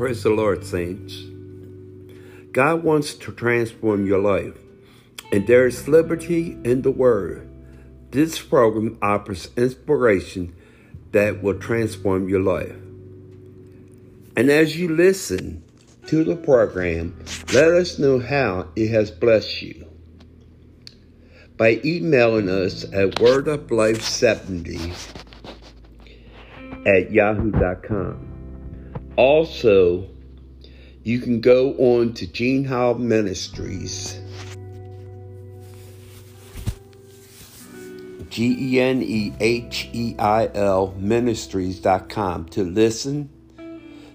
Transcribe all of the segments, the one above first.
Praise the Lord, saints. God wants to transform your life, and there is liberty in the Word. This program offers inspiration that will transform your life. And as you listen to the program, let us know how it has blessed you by emailing us at wordoflife70 at yahoo.com. Also, you can go on to Gene Hall Ministries, G E N E H E I L Ministries.com to listen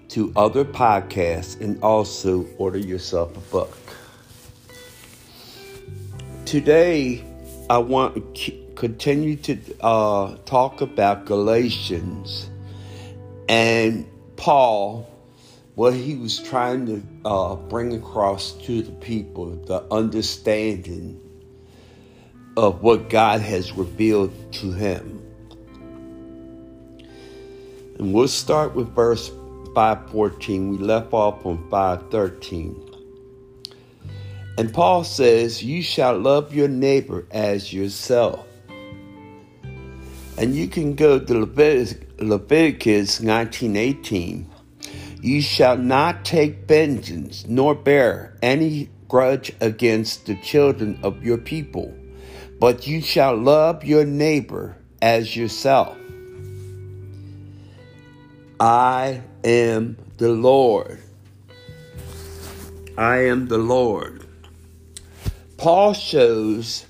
to other podcasts and also order yourself a book. Today, I want to continue to uh, talk about Galatians and Paul, what he was trying to uh, bring across to the people, the understanding of what God has revealed to him. And we'll start with verse 514. We left off on 513. And Paul says, You shall love your neighbor as yourself. And you can go to Leviticus, Leviticus 19:18. You shall not take vengeance nor bear any grudge against the children of your people, but you shall love your neighbor as yourself. I am the Lord. I am the Lord. Paul shows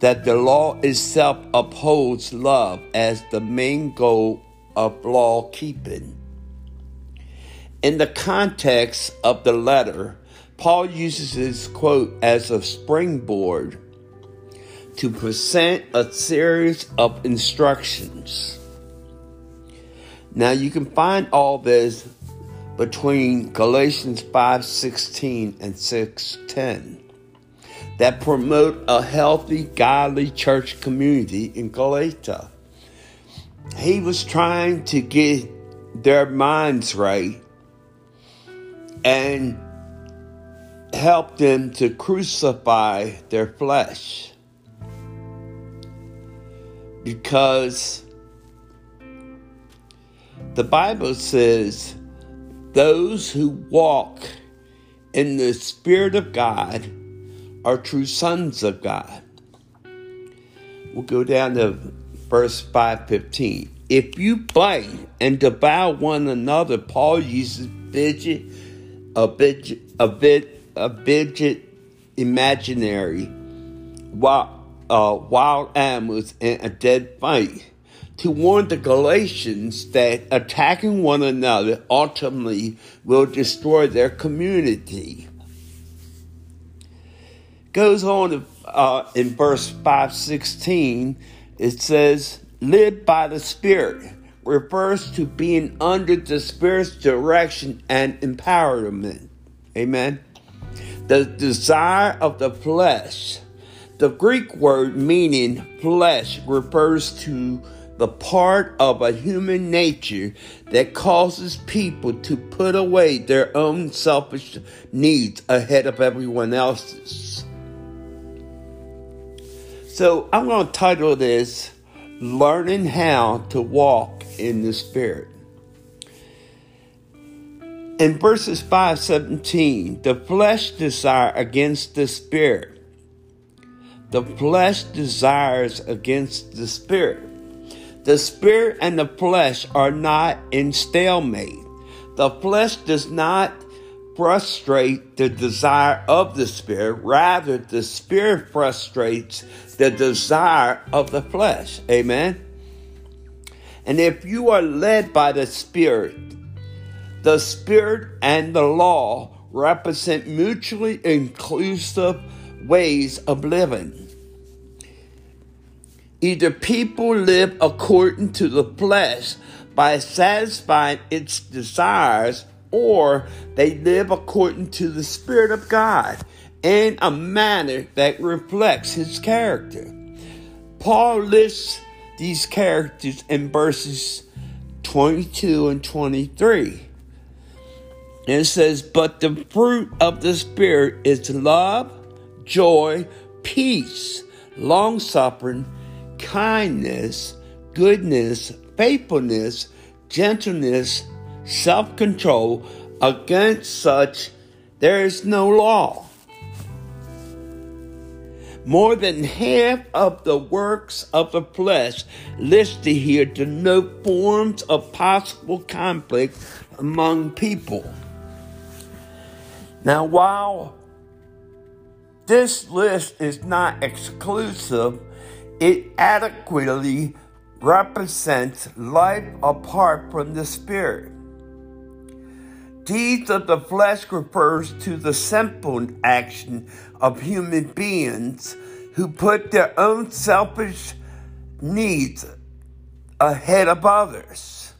that the law itself upholds love as the main goal of law keeping. In the context of the letter, Paul uses this quote as a springboard to present a series of instructions. Now you can find all this between Galatians 5:16 and 6:10 that promote a healthy, godly church community in Galatia. He was trying to get their minds right and help them to crucify their flesh. Because the Bible says those who walk in the Spirit of God are true sons of God. We'll go down to verse 515. If you bite and devour one another, Paul uses bidget, a bidget, a bit, a bidget imaginary, wild, uh, wild animals in a dead fight to warn the Galatians that attacking one another ultimately will destroy their community goes on uh, in verse 516, it says, Live by the Spirit refers to being under the Spirit's direction and empowerment. Amen. The desire of the flesh. The Greek word meaning flesh refers to the part of a human nature that causes people to put away their own selfish needs ahead of everyone else's. So I'm going to title this Learning How to Walk in the Spirit. In verses 517, the flesh desire against the spirit. The flesh desires against the spirit. The spirit and the flesh are not in stalemate. The flesh does not frustrate the desire of the spirit. Rather, the spirit frustrates the desire of the flesh. Amen. And if you are led by the spirit, the spirit and the law represent mutually inclusive ways of living. Either people live according to the flesh by satisfying its desires or they live according to the Spirit of God in a manner that reflects His character. Paul lists these characters in verses 22 and 23. And it says, But the fruit of the Spirit is love, joy, peace, long suffering, kindness, goodness, faithfulness, gentleness, self control. Against such there is no law. More than half of the works of the flesh listed here denote forms of possible conflict among people. Now, while this list is not exclusive, it adequately represents life apart from the Spirit. Deeds of the flesh refers to the simple action of human beings who put their own selfish needs ahead of others.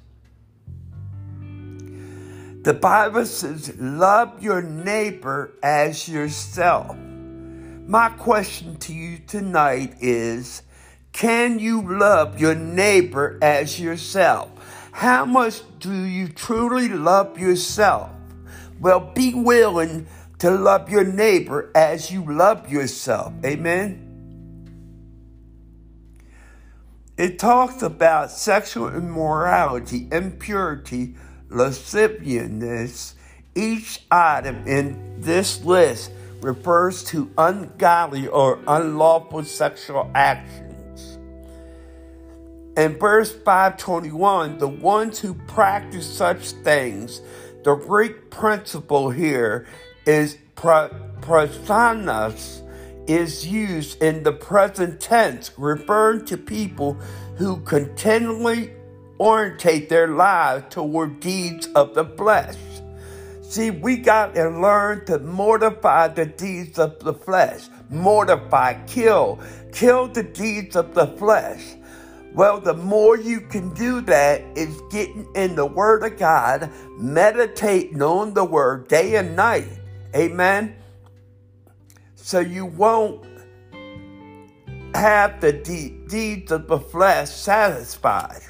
The Bible says, Love your neighbor as yourself. My question to you tonight is Can you love your neighbor as yourself? How much do you truly love yourself? Well, be willing to love your neighbor as you love yourself. Amen. It talks about sexual immorality, impurity, lasciviousness. Each item in this list refers to ungodly or unlawful sexual action. In verse 521, the ones who practice such things, the Greek principle here is prasanas, is used in the present tense, referring to people who continually orientate their lives toward deeds of the flesh. See, we got to learn to mortify the deeds of the flesh. Mortify, kill, kill the deeds of the flesh. Well, the more you can do that is getting in the Word of God, meditating on the Word day and night. Amen. So you won't have the de- deeds of the flesh satisfied.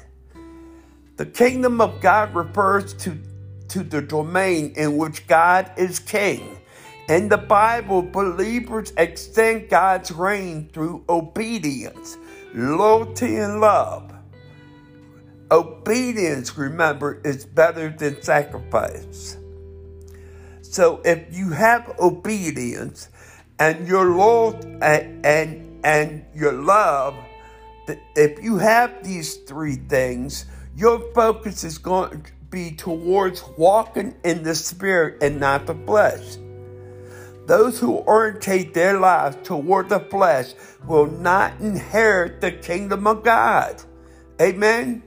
The kingdom of God refers to, to the domain in which God is king. In the Bible, believers extend God's reign through obedience loyalty and love. Obedience, remember, is better than sacrifice. So if you have obedience and your loyalty and, and, and your love, if you have these three things, your focus is going to be towards walking in the spirit and not the flesh. Those who orientate their lives toward the flesh will not inherit the kingdom of God. Amen.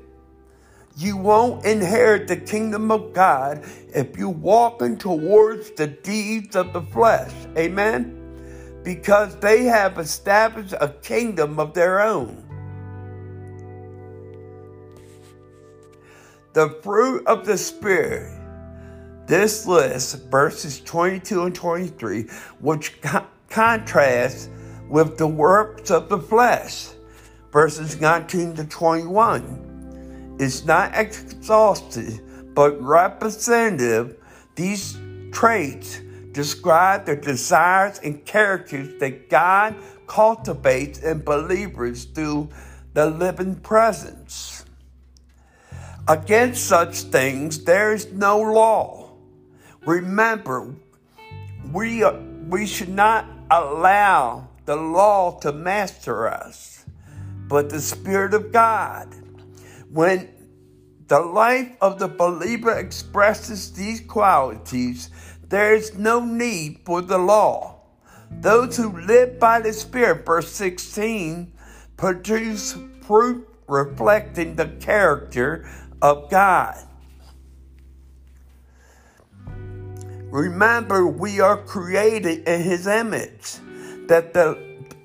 You won't inherit the kingdom of God if you're walking towards the deeds of the flesh. Amen. Because they have established a kingdom of their own. The fruit of the Spirit this list, verses 22 and 23, which co- contrasts with the works of the flesh, verses 19 to 21, is not exhaustive but representative. These traits describe the desires and characters that God cultivates in believers through the living presence. Against such things, there is no law. Remember, we, are, we should not allow the law to master us, but the Spirit of God. When the life of the believer expresses these qualities, there is no need for the law. Those who live by the Spirit, verse 16, produce fruit reflecting the character of God. Remember, we are created in His image, that the,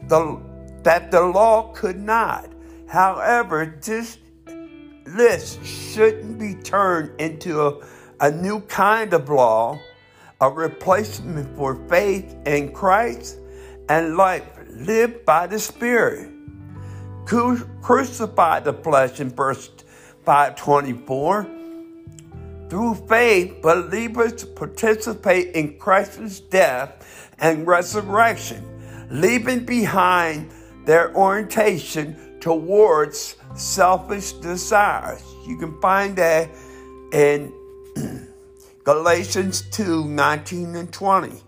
the, that the law could not. However, this list shouldn't be turned into a, a new kind of law, a replacement for faith in Christ and life lived by the Spirit. Cru- crucify the flesh in verse 524 Through faith, believers participate in Christ's death and resurrection, leaving behind their orientation towards selfish desires. You can find that in Galatians 2 19 and 20.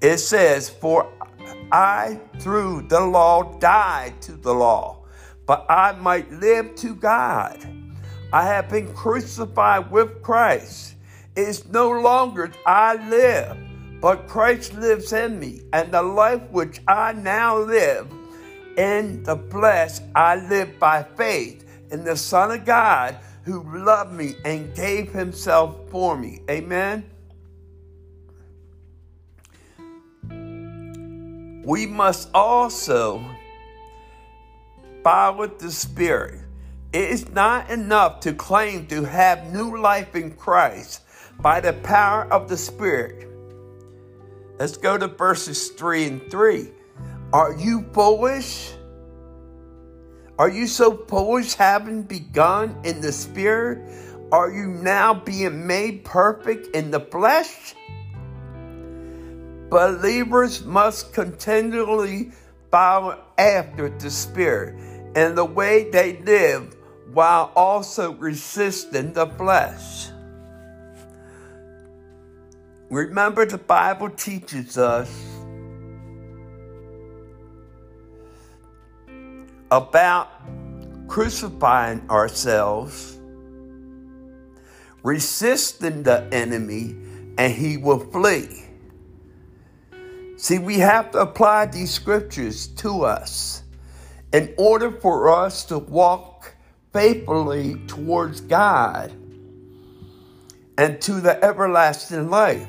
It says, For I, through the law, died to the law, but I might live to God. I have been crucified with Christ. It is no longer I live, but Christ lives in me, and the life which I now live in the flesh, I live by faith in the Son of God who loved me and gave himself for me. Amen. We must also follow the Spirit. It is not enough to claim to have new life in Christ by the power of the Spirit. Let's go to verses 3 and 3. Are you foolish? Are you so foolish having begun in the Spirit? Are you now being made perfect in the flesh? Believers must continually follow after the Spirit and the way they live while also resisting the flesh. Remember, the Bible teaches us about crucifying ourselves, resisting the enemy, and he will flee. See, we have to apply these scriptures to us in order for us to walk faithfully towards God and to the everlasting life.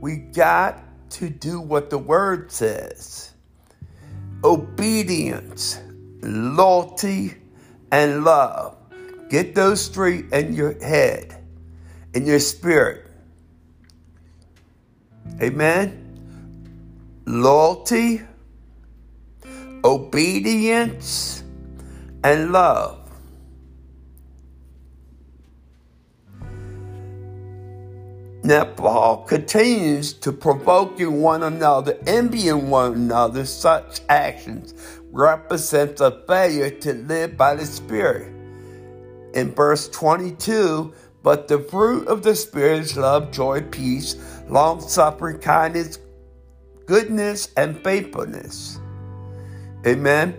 We got to do what the word says obedience, loyalty, and love. Get those three in your head, in your spirit. Amen. Loyalty, obedience, and love. Now, Paul continues to provoking one another, envying one another. Such actions represents a failure to live by the Spirit. In verse 22, but the fruit of the Spirit is love, joy, peace, long suffering, kindness, goodness, and faithfulness. Amen.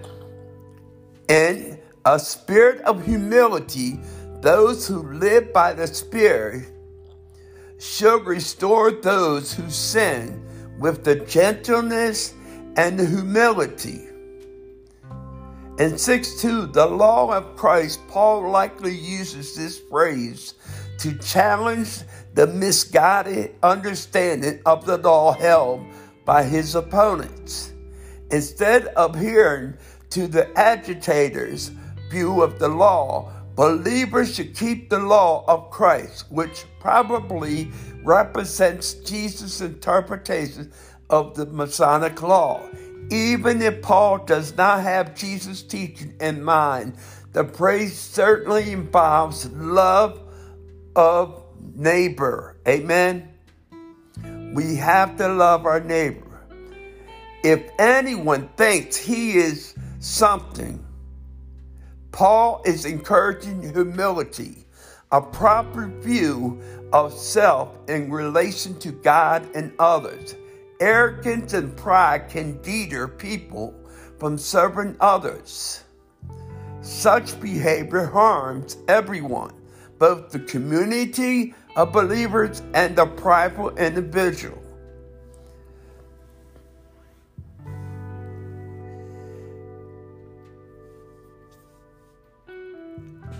And a spirit of humility, those who live by the Spirit shall restore those who sin with the gentleness and the humility. In 6 2, the law of Christ, Paul likely uses this phrase to challenge the misguided understanding of the law held by his opponents. Instead of adhering to the agitators' view of the law, Believers should keep the law of Christ, which probably represents Jesus' interpretation of the Mosaic law. Even if Paul does not have Jesus' teaching in mind, the phrase certainly involves love of neighbor. Amen. We have to love our neighbor. If anyone thinks he is something, Paul is encouraging humility, a proper view of self in relation to God and others. Arrogance and pride can deter people from serving others. Such behavior harms everyone, both the community of believers and the private individual.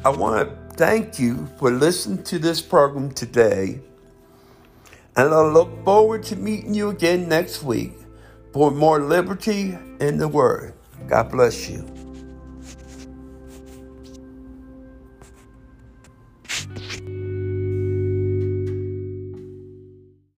I want to thank you for listening to this program today. And I look forward to meeting you again next week for more liberty in the Word. God bless you.